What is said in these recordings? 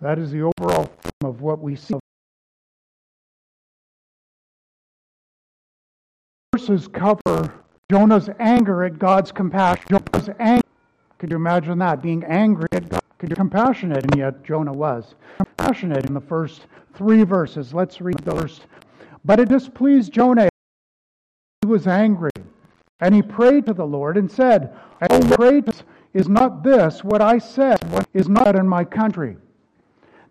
That is the overall theme of what we see. Verses cover Jonah's anger at God's compassion. Jonah's anger. Could you imagine that? Being angry at God. Could you compassionate? And yet Jonah was compassionate in the first three verses. Let's read the first. But it displeased Jonah. He was angry. And he prayed to the Lord and said, oh, I prayed, is not this what I said, is not in my country?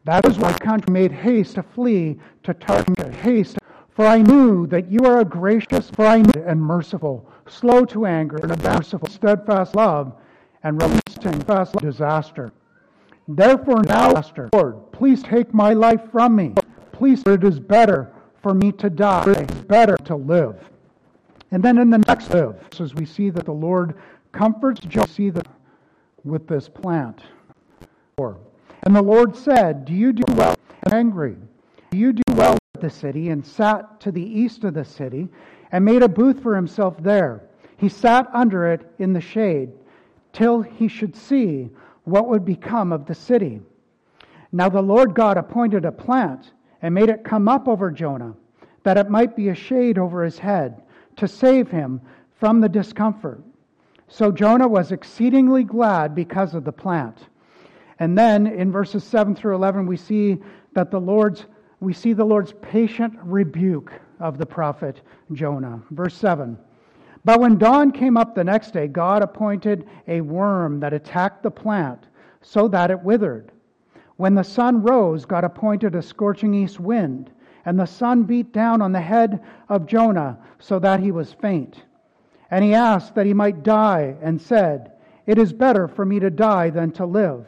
That is why country made haste to flee to Tarshish. Haste, for I knew that you are a gracious, for I knew and merciful, slow to anger, and a merciful, steadfast love, and resisting fast disaster. Therefore now, Lord, please take my life from me. Please, it is better for me to die. It is better to live. And then in the next live, verses, we see that the Lord comforts Jonah. See that with this plant. And the Lord said, Do you do well? and Angry. Do you do well the city? And sat to the east of the city and made a booth for himself there. He sat under it in the shade till he should see what would become of the city. Now the Lord God appointed a plant and made it come up over Jonah, that it might be a shade over his head, to save him from the discomfort. So Jonah was exceedingly glad because of the plant. And then in verses 7 through 11 we see that the Lord's we see the Lord's patient rebuke of the prophet Jonah. Verse 7. But when dawn came up the next day, God appointed a worm that attacked the plant so that it withered. When the sun rose, God appointed a scorching east wind, and the sun beat down on the head of Jonah so that he was faint. And he asked that he might die, and said, It is better for me to die than to live.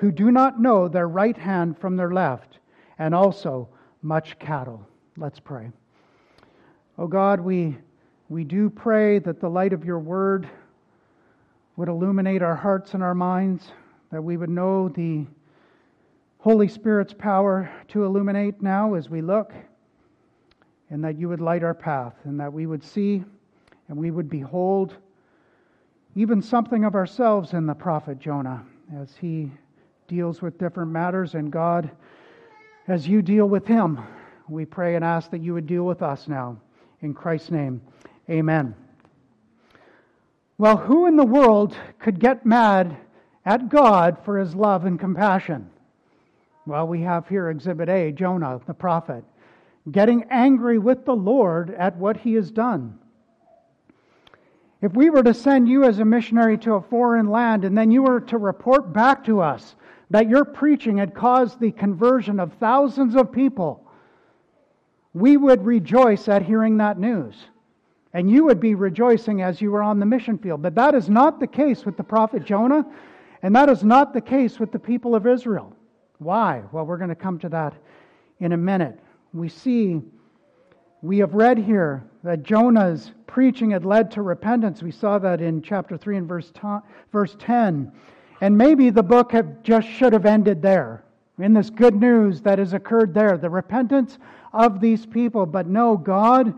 who do not know their right hand from their left, and also much cattle? Let's pray. Oh God, we we do pray that the light of your word would illuminate our hearts and our minds, that we would know the Holy Spirit's power to illuminate now as we look, and that you would light our path, and that we would see and we would behold even something of ourselves in the prophet Jonah as he deals with different matters, and God, as you deal with him, we pray and ask that you would deal with us now. In Christ's name. Amen. Well, who in the world could get mad at God for his love and compassion? Well, we have here Exhibit A, Jonah, the prophet, getting angry with the Lord at what he has done. If we were to send you as a missionary to a foreign land and then you were to report back to us that your preaching had caused the conversion of thousands of people, we would rejoice at hearing that news and you would be rejoicing as you were on the mission field. But that is not the case with the prophet Jonah, and that is not the case with the people of Israel. Why? Well, we're going to come to that in a minute. We see, we have read here that Jonah's preaching had led to repentance. We saw that in chapter 3 and verse, verse 10. And maybe the book have just should have ended there in this good news that has occurred there, the repentance of these people. But no, God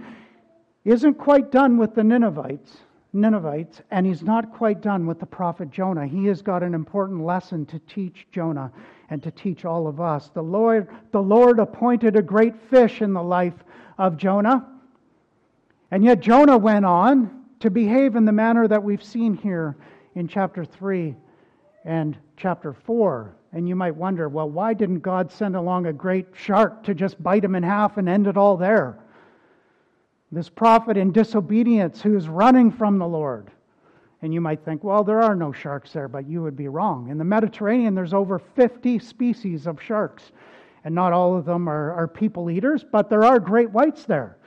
isn't quite done with the Ninevites, Ninevites, and he's not quite done with the prophet Jonah. He has got an important lesson to teach Jonah and to teach all of us. The Lord, the Lord appointed a great fish in the life of Jonah, and yet Jonah went on to behave in the manner that we've seen here in chapter 3 and chapter 4. And you might wonder, well, why didn't God send along a great shark to just bite him in half and end it all there? This prophet in disobedience who is running from the Lord. And you might think, well, there are no sharks there, but you would be wrong. In the Mediterranean, there's over 50 species of sharks. And not all of them are, are people eaters, but there are great whites there.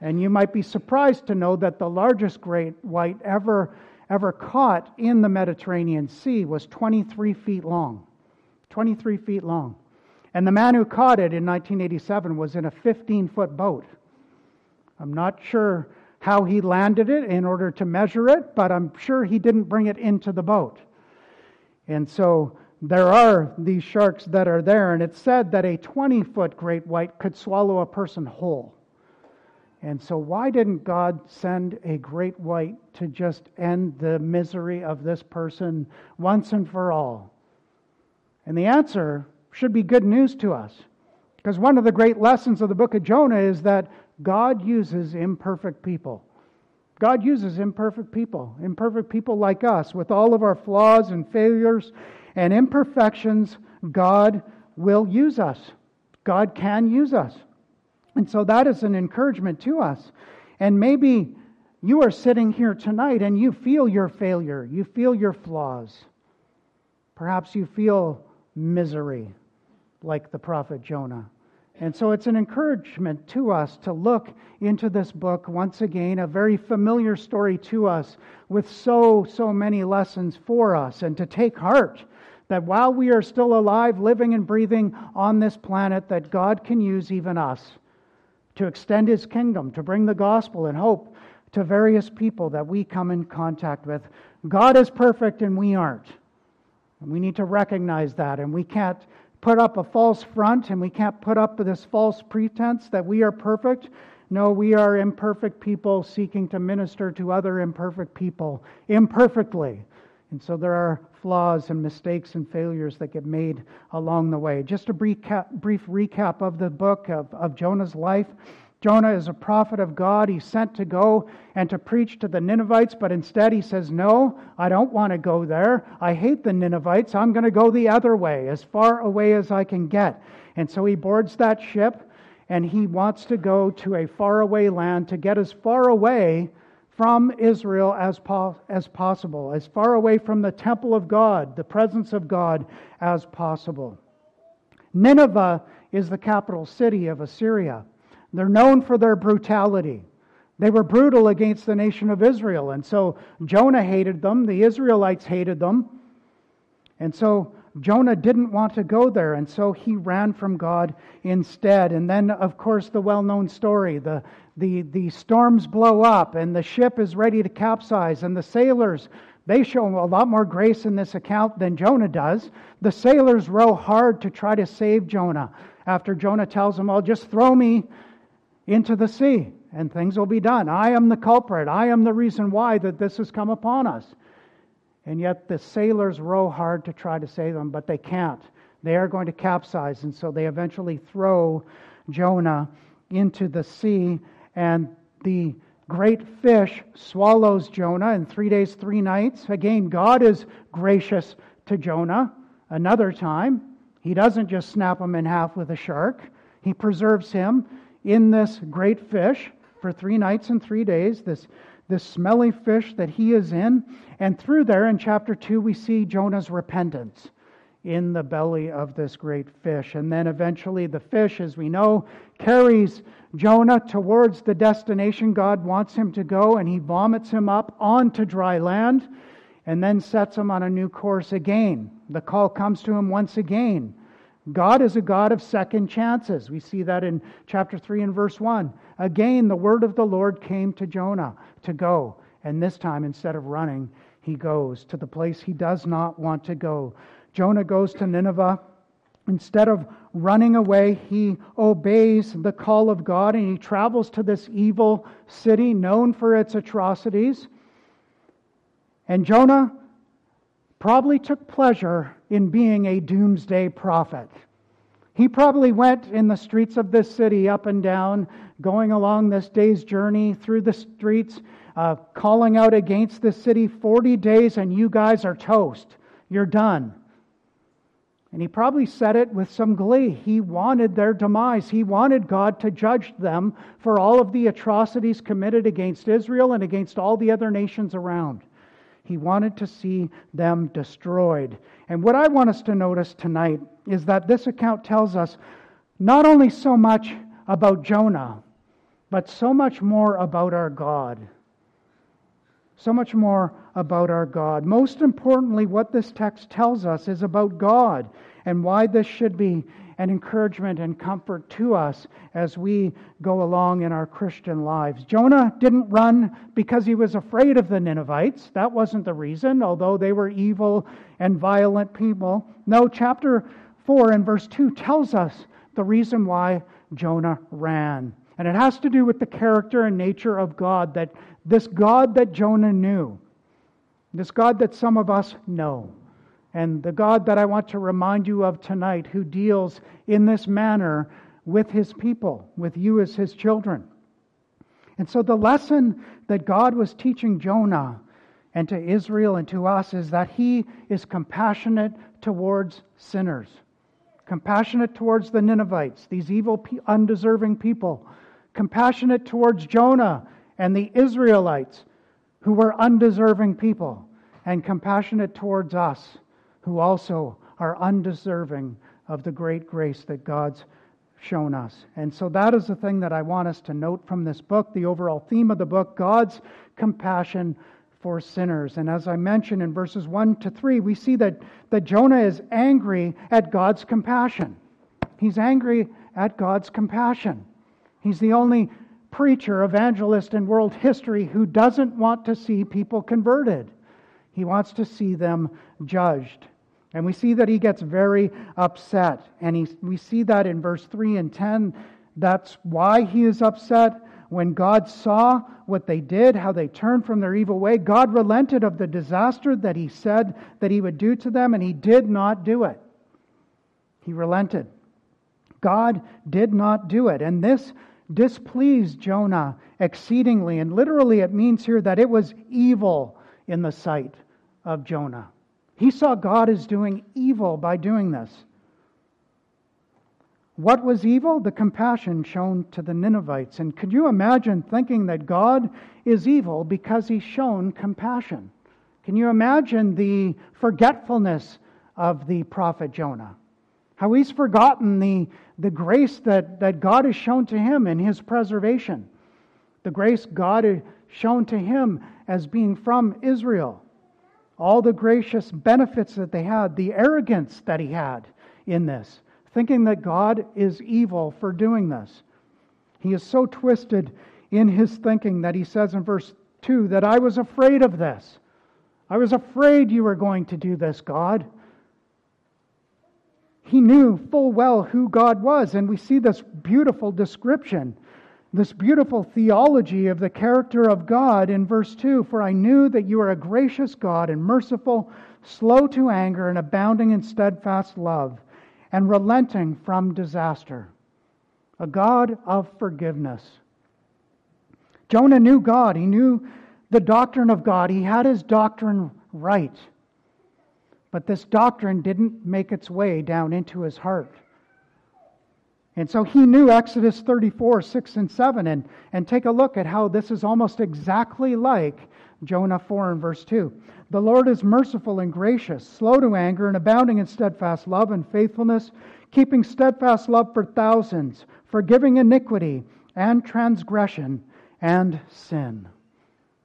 And you might be surprised to know that the largest great white ever, ever caught in the Mediterranean Sea was 23 feet long. 23 feet long. And the man who caught it in 1987 was in a 15 foot boat. I'm not sure how he landed it in order to measure it, but I'm sure he didn't bring it into the boat. And so there are these sharks that are there, and it's said that a 20 foot great white could swallow a person whole. And so, why didn't God send a great white to just end the misery of this person once and for all? And the answer should be good news to us. Because one of the great lessons of the book of Jonah is that God uses imperfect people. God uses imperfect people, imperfect people like us, with all of our flaws and failures and imperfections. God will use us. God can use us. And so that is an encouragement to us. And maybe you are sitting here tonight and you feel your failure, you feel your flaws. Perhaps you feel misery like the prophet Jonah. And so it's an encouragement to us to look into this book once again, a very familiar story to us with so, so many lessons for us, and to take heart that while we are still alive, living and breathing on this planet, that God can use even us to extend his kingdom, to bring the gospel and hope to various people that we come in contact with. God is perfect and we aren't. And we need to recognize that, and we can't put up a false front and we can't put up this false pretense that we are perfect. No, we are imperfect people seeking to minister to other imperfect people imperfectly. And so there are flaws and mistakes and failures that get made along the way. Just a brief, brief recap of the book of, of Jonah's life. Jonah is a prophet of God. He's sent to go and to preach to the Ninevites, but instead he says, No, I don't want to go there. I hate the Ninevites. I'm going to go the other way, as far away as I can get. And so he boards that ship and he wants to go to a faraway land to get as far away from Israel as, po- as possible, as far away from the temple of God, the presence of God, as possible. Nineveh is the capital city of Assyria. They're known for their brutality. They were brutal against the nation of Israel. And so Jonah hated them. The Israelites hated them. And so Jonah didn't want to go there. And so he ran from God instead. And then, of course, the well known story the, the, the storms blow up and the ship is ready to capsize. And the sailors, they show a lot more grace in this account than Jonah does. The sailors row hard to try to save Jonah. After Jonah tells them, "Well, just throw me into the sea, and things will be done. I am the culprit. I am the reason why that this has come upon us. And yet the sailors row hard to try to save them, but they can't. They are going to capsize, and so they eventually throw Jonah into the sea, and the great fish swallows Jonah in three days, three nights. Again, God is gracious to Jonah. Another time, he doesn't just snap him in half with a shark, he preserves him in this great fish for three nights and three days, this, this smelly fish that he is in. And through there in chapter 2, we see Jonah's repentance in the belly of this great fish. And then eventually, the fish, as we know, carries Jonah towards the destination God wants him to go, and he vomits him up onto dry land and then sets him on a new course again. The call comes to him once again God is a God of second chances. We see that in chapter 3 and verse 1. Again, the word of the Lord came to Jonah to go. And this time, instead of running, he goes to the place he does not want to go. Jonah goes to Nineveh. Instead of running away, he obeys the call of God and he travels to this evil city known for its atrocities. And Jonah probably took pleasure in being a doomsday prophet. He probably went in the streets of this city up and down, going along this day's journey through the streets, uh, calling out against the city 40 days, and you guys are toast. You're done. And he probably said it with some glee. He wanted their demise. He wanted God to judge them for all of the atrocities committed against Israel and against all the other nations around. He wanted to see them destroyed. And what I want us to notice tonight is that this account tells us not only so much about Jonah, but so much more about our God. So much more about our God. Most importantly, what this text tells us is about God and why this should be an encouragement and comfort to us as we go along in our Christian lives. Jonah didn't run because he was afraid of the Ninevites. That wasn't the reason, although they were evil and violent people. No, chapter 4 and verse 2 tells us the reason why Jonah ran. And it has to do with the character and nature of God, that this God that Jonah knew, this God that some of us know. And the God that I want to remind you of tonight, who deals in this manner with his people, with you as his children. And so the lesson that God was teaching Jonah and to Israel and to us is that he is compassionate towards sinners, compassionate towards the Ninevites, these evil, undeserving people, compassionate towards Jonah and the Israelites, who were undeserving people, and compassionate towards us who also are undeserving of the great grace that God's shown us. And so that is the thing that I want us to note from this book, the overall theme of the book God's compassion for sinners. And as I mentioned in verses 1 to 3, we see that, that Jonah is angry at God's compassion. He's angry at God's compassion. He's the only preacher, evangelist in world history who doesn't want to see people converted. He wants to see them judged. And we see that he gets very upset. And he, we see that in verse 3 and 10. That's why he is upset. When God saw what they did, how they turned from their evil way, God relented of the disaster that he said that he would do to them, and he did not do it. He relented. God did not do it. And this displeased Jonah exceedingly. And literally, it means here that it was evil in the sight of Jonah. He saw God as doing evil by doing this. What was evil? The compassion shown to the Ninevites. And could you imagine thinking that God is evil because he's shown compassion? Can you imagine the forgetfulness of the prophet Jonah? How he's forgotten the, the grace that, that God has shown to him in his preservation. The grace God has shown to him as being from Israel all the gracious benefits that they had, the arrogance that he had in this, thinking that God is evil for doing this. He is so twisted in his thinking that he says in verse 2 that I was afraid of this. I was afraid you were going to do this, God. He knew full well who God was, and we see this beautiful description this beautiful theology of the character of God in verse 2 For I knew that you are a gracious God and merciful, slow to anger, and abounding in steadfast love, and relenting from disaster, a God of forgiveness. Jonah knew God, he knew the doctrine of God, he had his doctrine right. But this doctrine didn't make its way down into his heart. And so he knew Exodus 34, 6 and 7. And, and take a look at how this is almost exactly like Jonah 4 and verse 2. The Lord is merciful and gracious, slow to anger, and abounding in steadfast love and faithfulness, keeping steadfast love for thousands, forgiving iniquity and transgression and sin.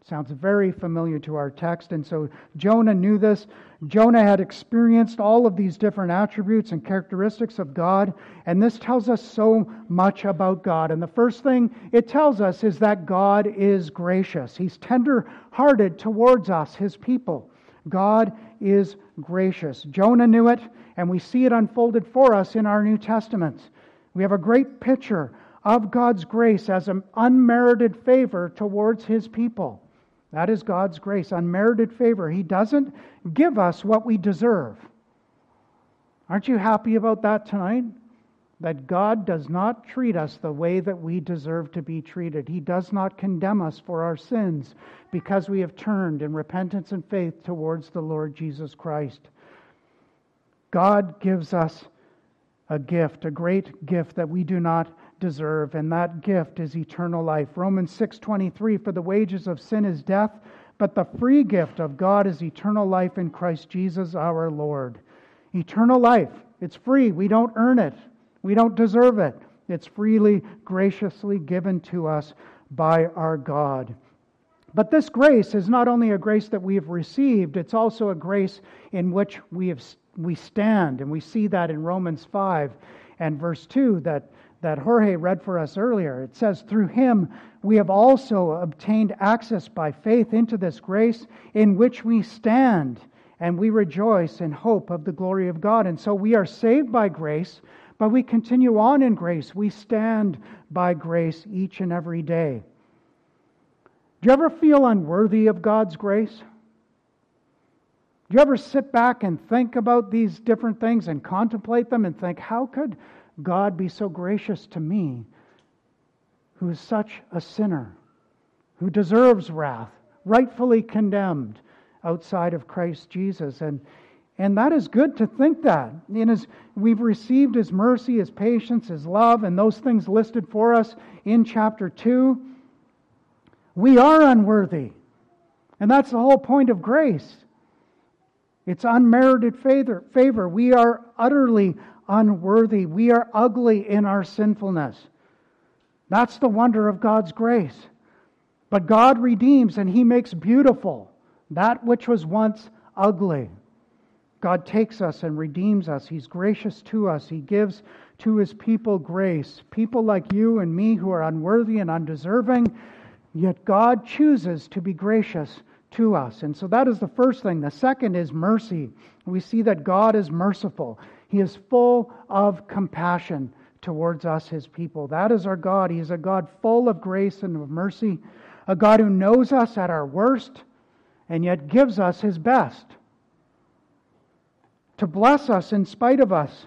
Sounds very familiar to our text. And so Jonah knew this. Jonah had experienced all of these different attributes and characteristics of God. And this tells us so much about God. And the first thing it tells us is that God is gracious, He's tender hearted towards us, His people. God is gracious. Jonah knew it, and we see it unfolded for us in our New Testaments. We have a great picture of God's grace as an unmerited favor towards His people. That is God's grace, unmerited favor. He doesn't give us what we deserve. Aren't you happy about that tonight? That God does not treat us the way that we deserve to be treated. He does not condemn us for our sins because we have turned in repentance and faith towards the Lord Jesus Christ. God gives us a gift, a great gift that we do not deserve, and that gift is eternal life. Romans 6:23 for the wages of sin is death, but the free gift of God is eternal life in Christ Jesus our Lord. Eternal life, it's free. We don't earn it. We don't deserve it. It's freely graciously given to us by our God. But this grace is not only a grace that we have received, it's also a grace in which we, have, we stand. And we see that in Romans 5 and verse 2 that, that Jorge read for us earlier. It says, Through him we have also obtained access by faith into this grace in which we stand, and we rejoice in hope of the glory of God. And so we are saved by grace, but we continue on in grace. We stand by grace each and every day. Do you ever feel unworthy of God's grace? Do you ever sit back and think about these different things and contemplate them and think, how could God be so gracious to me, who is such a sinner, who deserves wrath, rightfully condemned outside of Christ Jesus? And, and that is good to think that. In his, we've received His mercy, His patience, His love, and those things listed for us in chapter 2. We are unworthy. And that's the whole point of grace. It's unmerited favor. favor. We are utterly unworthy. We are ugly in our sinfulness. That's the wonder of God's grace. But God redeems and He makes beautiful that which was once ugly. God takes us and redeems us. He's gracious to us. He gives to His people grace. People like you and me who are unworthy and undeserving Yet God chooses to be gracious to us. And so that is the first thing. The second is mercy. We see that God is merciful, He is full of compassion towards us, His people. That is our God. He is a God full of grace and of mercy, a God who knows us at our worst and yet gives us His best to bless us in spite of us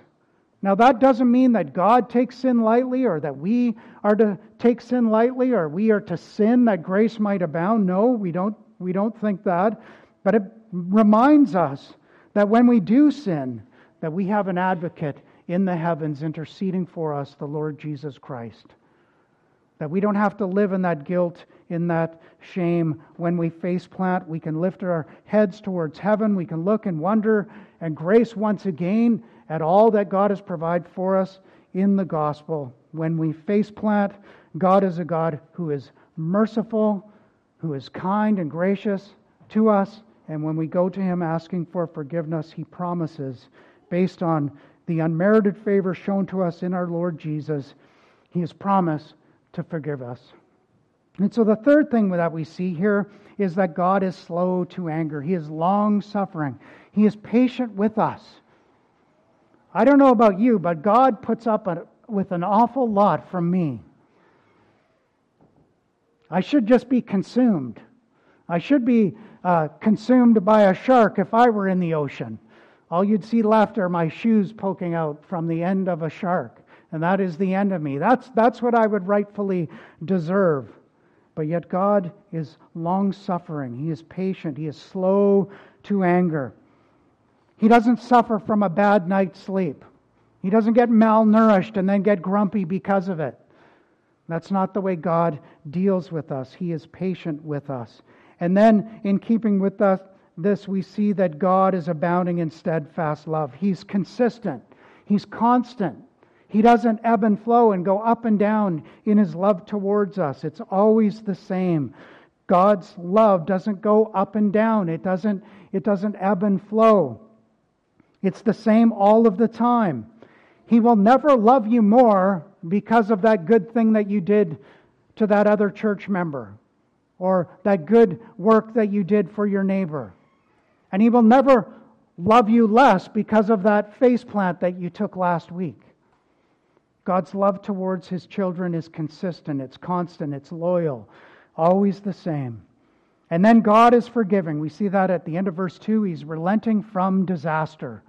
now, that doesn't mean that God takes sin lightly or that we are to take sin lightly or we are to sin that grace might abound. No, we don't, we don't think that. But it reminds us that when we do sin, that we have an advocate in the heavens interceding for us, the Lord Jesus Christ. That we don't have to live in that guilt, in that shame. When we face plant, we can lift our heads towards heaven. We can look and wonder, and grace once again at all that God has provided for us in the gospel. When we face plant, God is a God who is merciful, who is kind and gracious to us. And when we go to Him asking for forgiveness, He promises, based on the unmerited favor shown to us in our Lord Jesus, He has promised to forgive us. And so the third thing that we see here is that God is slow to anger. He is long suffering. He is patient with us. I don't know about you, but God puts up with an awful lot from me. I should just be consumed. I should be uh, consumed by a shark if I were in the ocean. All you'd see left are my shoes poking out from the end of a shark, and that is the end of me. That's, that's what I would rightfully deserve. But yet, God is long suffering, He is patient, He is slow to anger. He doesn't suffer from a bad night's sleep. He doesn't get malnourished and then get grumpy because of it. That's not the way God deals with us. He is patient with us. And then, in keeping with us, this, we see that God is abounding in steadfast love. He's consistent, He's constant. He doesn't ebb and flow and go up and down in His love towards us. It's always the same. God's love doesn't go up and down, it doesn't, it doesn't ebb and flow. It's the same all of the time. He will never love you more because of that good thing that you did to that other church member or that good work that you did for your neighbor. And He will never love you less because of that face plant that you took last week. God's love towards His children is consistent, it's constant, it's loyal, always the same. And then God is forgiving. We see that at the end of verse 2. He's relenting from disaster.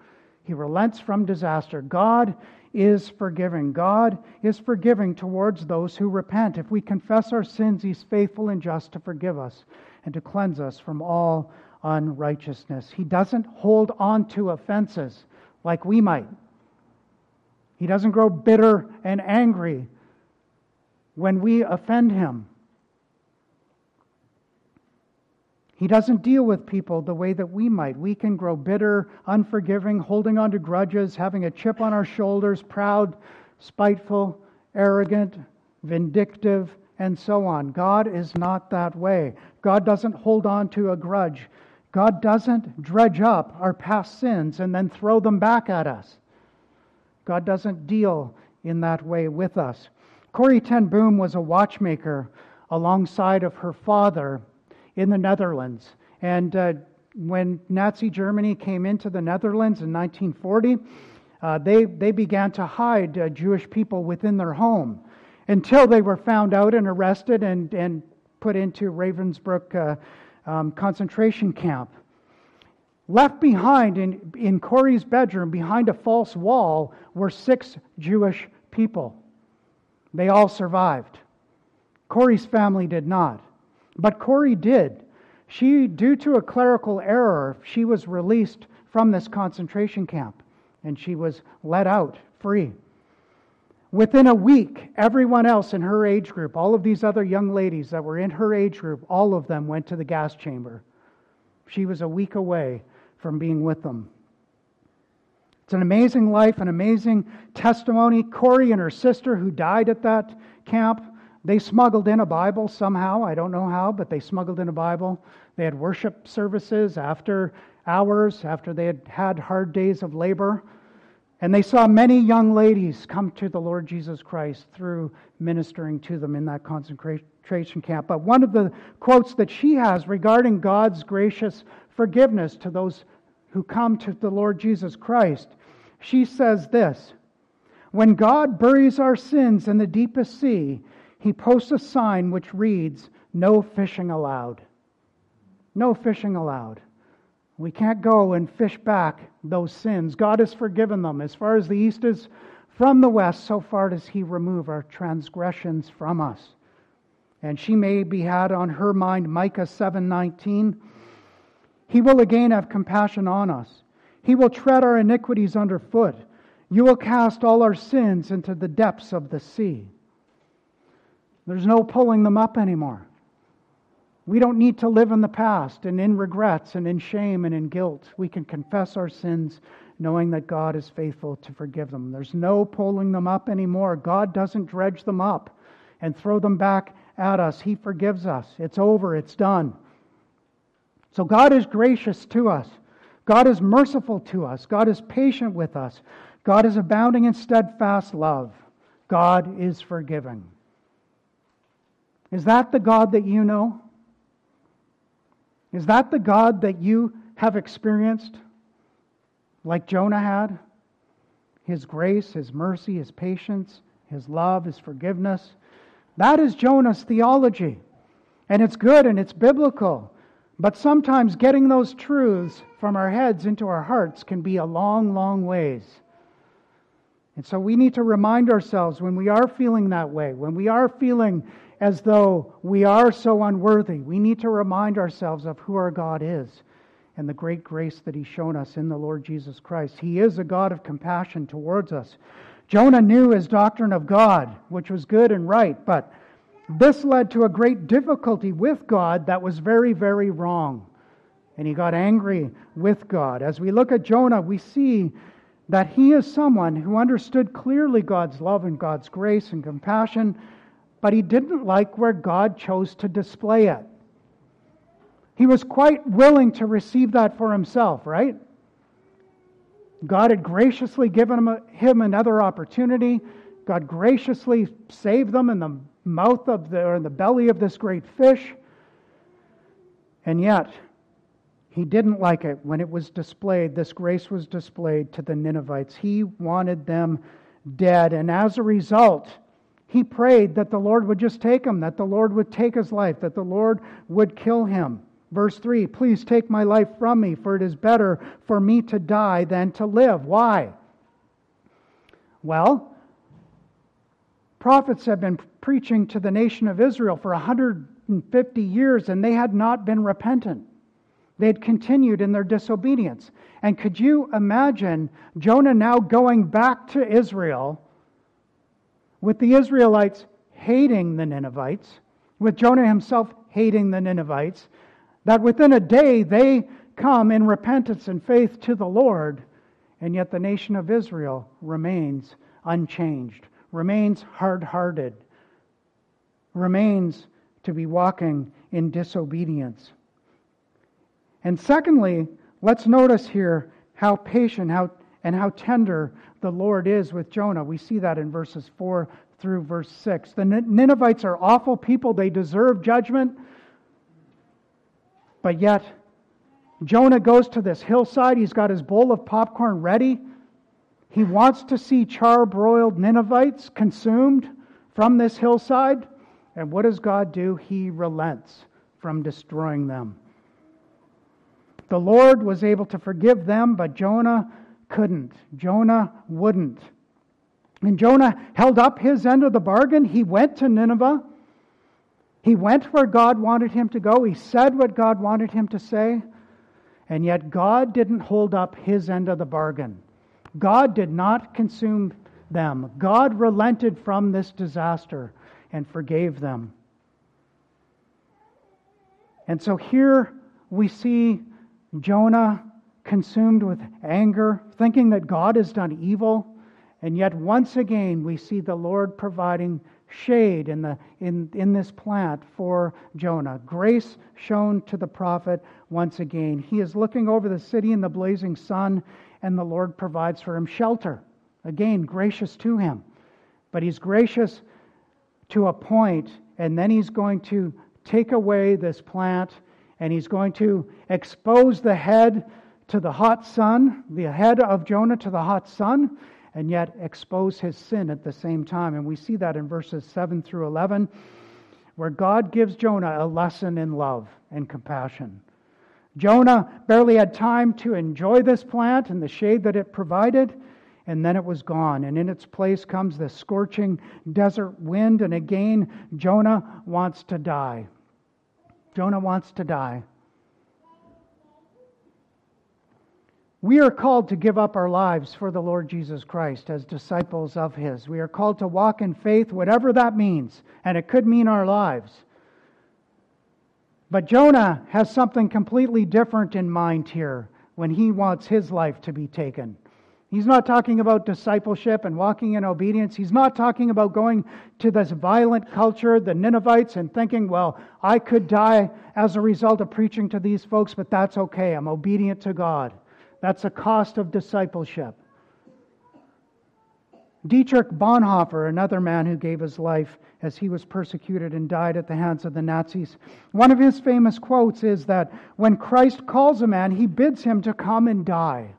He relents from disaster. God is forgiving. God is forgiving towards those who repent. If we confess our sins, He's faithful and just to forgive us and to cleanse us from all unrighteousness. He doesn't hold on to offenses like we might. He doesn't grow bitter and angry when we offend Him. He doesn't deal with people the way that we might. We can grow bitter, unforgiving, holding on to grudges, having a chip on our shoulders, proud, spiteful, arrogant, vindictive, and so on. God is not that way. God doesn't hold on to a grudge. God doesn't dredge up our past sins and then throw them back at us. God doesn't deal in that way with us. Corrie ten Boom was a watchmaker alongside of her father in the Netherlands. And uh, when Nazi Germany came into the Netherlands in 1940, uh, they, they began to hide uh, Jewish people within their home until they were found out and arrested and, and put into Ravensbrück uh, um, concentration camp. Left behind in, in Corrie's bedroom, behind a false wall, were six Jewish people. They all survived. Corrie's family did not. But Corrie did. She, due to a clerical error, she was released from this concentration camp and she was let out free. Within a week, everyone else in her age group, all of these other young ladies that were in her age group, all of them went to the gas chamber. She was a week away from being with them. It's an amazing life, an amazing testimony. Corrie and her sister, who died at that camp, they smuggled in a Bible somehow. I don't know how, but they smuggled in a Bible. They had worship services after hours, after they had had hard days of labor. And they saw many young ladies come to the Lord Jesus Christ through ministering to them in that concentration camp. But one of the quotes that she has regarding God's gracious forgiveness to those who come to the Lord Jesus Christ, she says this When God buries our sins in the deepest sea, he posts a sign which reads, No fishing allowed. No fishing allowed. We can't go and fish back those sins. God has forgiven them. As far as the east is from the west, so far does He remove our transgressions from us. And she may be had on her mind Micah 7:19. He will again have compassion on us. He will tread our iniquities underfoot. You will cast all our sins into the depths of the sea. There's no pulling them up anymore. We don't need to live in the past and in regrets and in shame and in guilt. We can confess our sins knowing that God is faithful to forgive them. There's no pulling them up anymore. God doesn't dredge them up and throw them back at us. He forgives us. It's over, it's done. So God is gracious to us. God is merciful to us. God is patient with us. God is abounding in steadfast love. God is forgiving. Is that the God that you know? Is that the God that you have experienced like Jonah had? His grace, His mercy, His patience, His love, His forgiveness. That is Jonah's theology. And it's good and it's biblical. But sometimes getting those truths from our heads into our hearts can be a long, long ways. And so we need to remind ourselves when we are feeling that way, when we are feeling as though we are so unworthy. We need to remind ourselves of who our God is and the great grace that He's shown us in the Lord Jesus Christ. He is a God of compassion towards us. Jonah knew his doctrine of God, which was good and right, but this led to a great difficulty with God that was very, very wrong. And he got angry with God. As we look at Jonah, we see that he is someone who understood clearly God's love and God's grace and compassion, but he didn't like where God chose to display it. He was quite willing to receive that for himself, right? God had graciously given him, him another opportunity. God graciously saved them in the mouth of the or in the belly of this great fish. And yet, he didn't like it when it was displayed, this grace was displayed to the Ninevites. He wanted them dead. And as a result, he prayed that the Lord would just take him, that the Lord would take his life, that the Lord would kill him. Verse 3 Please take my life from me, for it is better for me to die than to live. Why? Well, prophets have been preaching to the nation of Israel for 150 years, and they had not been repentant. They had continued in their disobedience. And could you imagine Jonah now going back to Israel with the Israelites hating the Ninevites, with Jonah himself hating the Ninevites, that within a day they come in repentance and faith to the Lord, and yet the nation of Israel remains unchanged, remains hard hearted, remains to be walking in disobedience. And secondly, let's notice here how patient how, and how tender the Lord is with Jonah. We see that in verses 4 through verse 6. The Ninevites are awful people, they deserve judgment. But yet, Jonah goes to this hillside. He's got his bowl of popcorn ready. He wants to see charbroiled Ninevites consumed from this hillside. And what does God do? He relents from destroying them. The Lord was able to forgive them, but Jonah couldn't. Jonah wouldn't. And Jonah held up his end of the bargain. He went to Nineveh. He went where God wanted him to go. He said what God wanted him to say. And yet, God didn't hold up his end of the bargain. God did not consume them. God relented from this disaster and forgave them. And so here we see Jonah consumed with anger, thinking that God has done evil. And yet, once again, we see the Lord providing shade in, the, in, in this plant for Jonah. Grace shown to the prophet once again. He is looking over the city in the blazing sun, and the Lord provides for him shelter. Again, gracious to him. But he's gracious to a point, and then he's going to take away this plant and he's going to expose the head to the hot sun, the head of Jonah to the hot sun, and yet expose his sin at the same time. And we see that in verses 7 through 11, where God gives Jonah a lesson in love and compassion. Jonah barely had time to enjoy this plant and the shade that it provided, and then it was gone. And in its place comes the scorching desert wind, and again, Jonah wants to die. Jonah wants to die. We are called to give up our lives for the Lord Jesus Christ as disciples of His. We are called to walk in faith, whatever that means, and it could mean our lives. But Jonah has something completely different in mind here when he wants his life to be taken. He's not talking about discipleship and walking in obedience. He's not talking about going to this violent culture, the Ninevites, and thinking, well, I could die as a result of preaching to these folks, but that's okay. I'm obedient to God. That's a cost of discipleship. Dietrich Bonhoeffer, another man who gave his life as he was persecuted and died at the hands of the Nazis, one of his famous quotes is that when Christ calls a man, he bids him to come and die.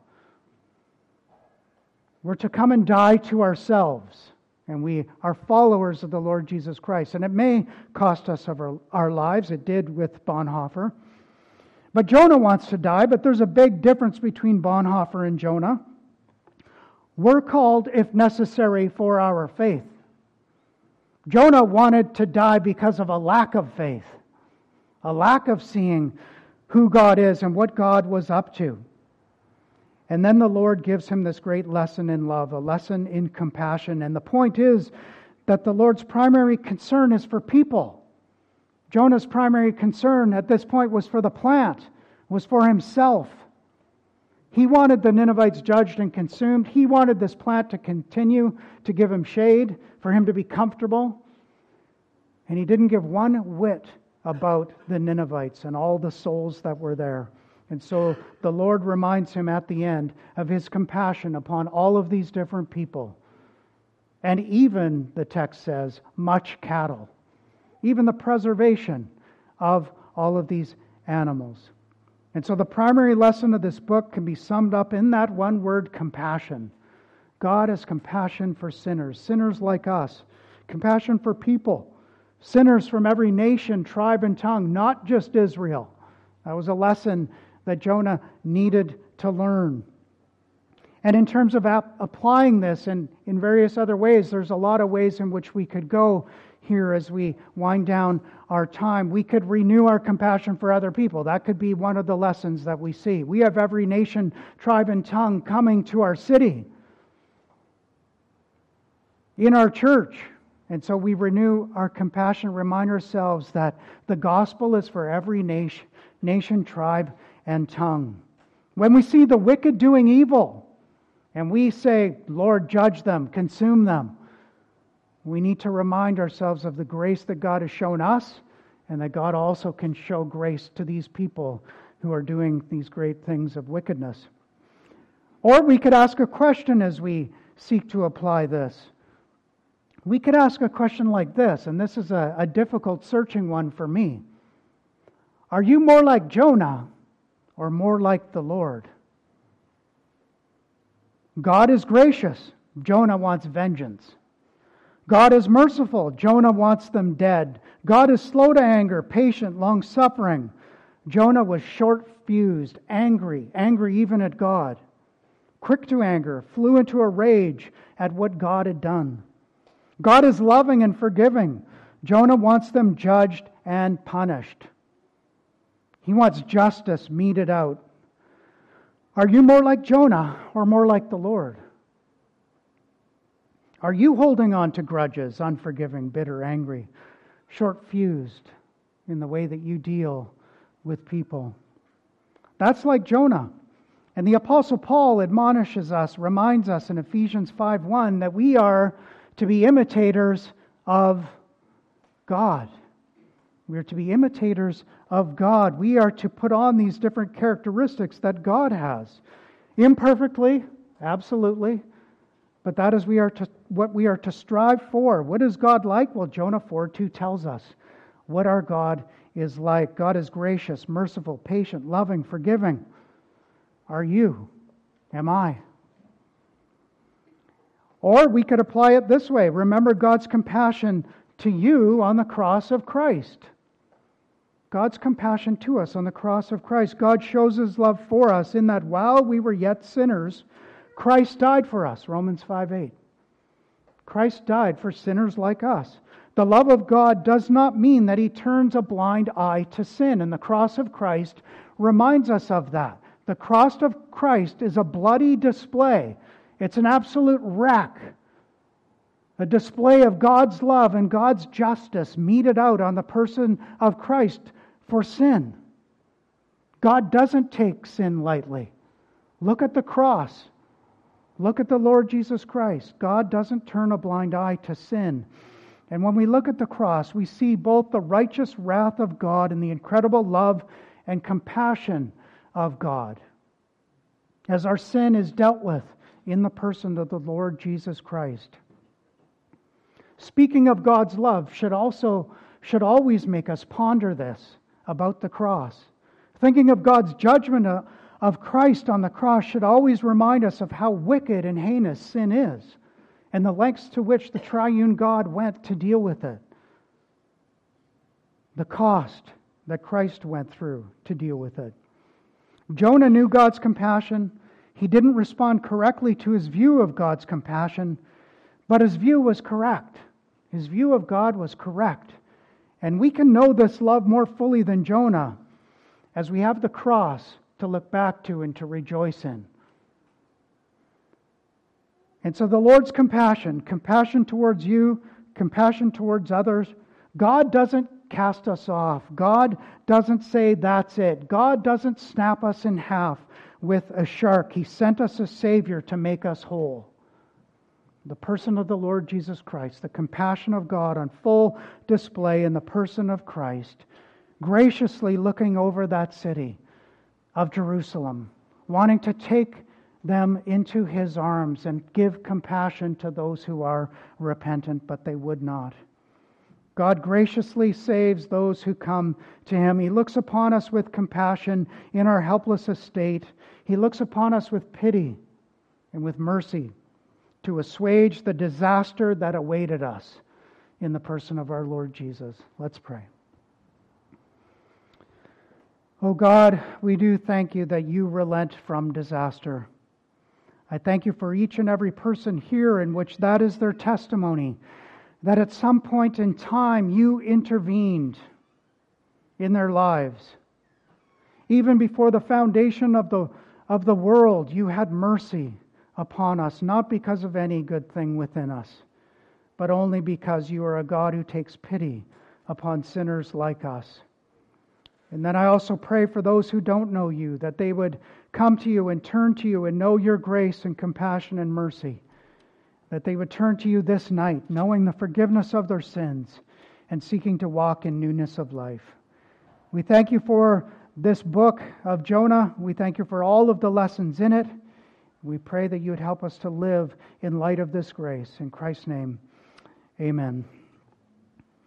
We're to come and die to ourselves. And we are followers of the Lord Jesus Christ. And it may cost us of our, our lives. It did with Bonhoeffer. But Jonah wants to die, but there's a big difference between Bonhoeffer and Jonah. We're called, if necessary, for our faith. Jonah wanted to die because of a lack of faith, a lack of seeing who God is and what God was up to. And then the Lord gives him this great lesson in love, a lesson in compassion. And the point is that the Lord's primary concern is for people. Jonah's primary concern at this point was for the plant, was for himself. He wanted the Ninevites judged and consumed. He wanted this plant to continue to give him shade, for him to be comfortable. And he didn't give one whit about the Ninevites and all the souls that were there. And so the Lord reminds him at the end of his compassion upon all of these different people. And even, the text says, much cattle. Even the preservation of all of these animals. And so the primary lesson of this book can be summed up in that one word compassion. God has compassion for sinners, sinners like us, compassion for people, sinners from every nation, tribe, and tongue, not just Israel. That was a lesson that Jonah needed to learn. And in terms of ap- applying this and in various other ways, there's a lot of ways in which we could go here as we wind down our time. We could renew our compassion for other people. That could be one of the lessons that we see. We have every nation, tribe, and tongue coming to our city, in our church. And so we renew our compassion, remind ourselves that the gospel is for every nation, nation, tribe, and tongue. When we see the wicked doing evil, and we say, Lord, judge them, consume them, We need to remind ourselves of the grace that God has shown us and that God also can show grace to these people who are doing these great things of wickedness. Or we could ask a question as we seek to apply this. We could ask a question like this, and this is a, a difficult searching one for me. Are you more like Jonah or more like the Lord? God is gracious. Jonah wants vengeance. God is merciful. Jonah wants them dead. God is slow to anger, patient, long suffering. Jonah was short fused, angry, angry even at God. Quick to anger, flew into a rage at what God had done. God is loving and forgiving. Jonah wants them judged and punished. He wants justice meted out. Are you more like Jonah or more like the Lord? Are you holding on to grudges, unforgiving, bitter, angry, short fused in the way that you deal with people? That's like Jonah. And the apostle Paul admonishes us, reminds us in Ephesians 5:1 that we are to be imitators of God. We are to be imitators of God. We are to put on these different characteristics that God has. Imperfectly, absolutely, but that is we are to, what we are to strive for. What is God like? Well, Jonah 4 2 tells us what our God is like. God is gracious, merciful, patient, loving, forgiving. Are you? Am I? Or we could apply it this way remember God's compassion to you on the cross of Christ. God's compassion to us on the cross of Christ. God shows his love for us in that while we were yet sinners, Christ died for us. Romans 5 8. Christ died for sinners like us. The love of God does not mean that he turns a blind eye to sin, and the cross of Christ reminds us of that. The cross of Christ is a bloody display, it's an absolute wreck, a display of God's love and God's justice meted out on the person of Christ for sin. God doesn't take sin lightly. Look at the cross. Look at the Lord Jesus Christ. God doesn't turn a blind eye to sin. And when we look at the cross, we see both the righteous wrath of God and the incredible love and compassion of God as our sin is dealt with in the person of the Lord Jesus Christ. Speaking of God's love should also should always make us ponder this about the cross. Thinking of God's judgment uh, of Christ on the cross should always remind us of how wicked and heinous sin is and the lengths to which the triune God went to deal with it. The cost that Christ went through to deal with it. Jonah knew God's compassion. He didn't respond correctly to his view of God's compassion, but his view was correct. His view of God was correct. And we can know this love more fully than Jonah as we have the cross to look back to and to rejoice in. And so the Lord's compassion, compassion towards you, compassion towards others, God doesn't cast us off. God doesn't say that's it. God doesn't snap us in half with a shark. He sent us a Savior to make us whole. The person of the Lord Jesus Christ, the compassion of God on full display in the person of Christ, graciously looking over that city of Jerusalem, wanting to take them into his arms and give compassion to those who are repentant, but they would not. God graciously saves those who come to him. He looks upon us with compassion in our helpless estate. He looks upon us with pity and with mercy to assuage the disaster that awaited us in the person of our Lord Jesus. Let's pray. Oh God, we do thank you that you relent from disaster. I thank you for each and every person here in which that is their testimony, that at some point in time you intervened in their lives. Even before the foundation of the, of the world, you had mercy upon us, not because of any good thing within us, but only because you are a God who takes pity upon sinners like us. And then I also pray for those who don't know you, that they would come to you and turn to you and know your grace and compassion and mercy. That they would turn to you this night, knowing the forgiveness of their sins and seeking to walk in newness of life. We thank you for this book of Jonah. We thank you for all of the lessons in it. We pray that you would help us to live in light of this grace. In Christ's name, amen.